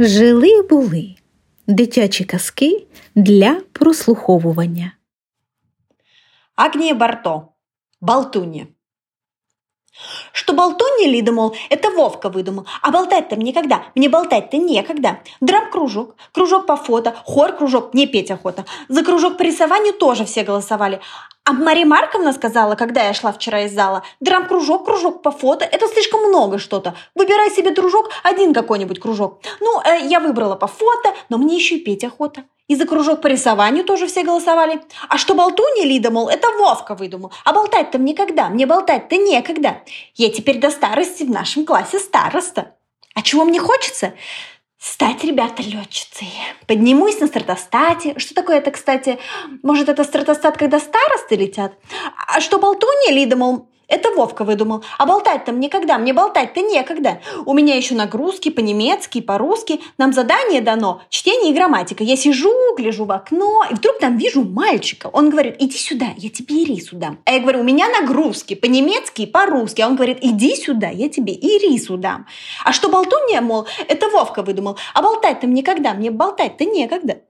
Жили були дитячі казки для прослуховування. Агния Барто. Болтунья. Что болтунья ли думал, это Вовка выдумал. А болтать-то мне когда? Мне болтать-то некогда. Драм-кружок, кружок по фото, хор-кружок, мне петь охота. За кружок по рисованию тоже все голосовали. А Мария Марковна сказала, когда я шла вчера из зала, драм-кружок, кружок по фото, это слишком много что-то. Выбирай себе дружок, один какой-нибудь кружок. Ну, э, я выбрала по фото, но мне еще и петь охота. И за кружок по рисованию тоже все голосовали. А что болтунья Лида, мол, это Вовка выдумал. А болтать-то мне когда? Мне болтать-то некогда. Я теперь до старости в нашем классе староста. А чего мне хочется? Стать, ребята, летчицей. Поднимусь на стратостате. Что такое это, кстати? Может, это стратостат, когда старосты летят? А что болтунья Лида, мол, это Вовка выдумал. А болтать-то мне когда? Мне болтать-то некогда. У меня еще нагрузки по-немецки, по-русски. Нам задание дано. Чтение и грамматика. Я сижу, гляжу в окно, и вдруг там вижу мальчика. Он говорит, иди сюда, я тебе ирису дам. А я говорю, у меня нагрузки по-немецки и по-русски. А он говорит, иди сюда, я тебе ирису дам. А что болтунья, мол, это Вовка выдумал. А болтать-то мне когда? Мне болтать-то некогда.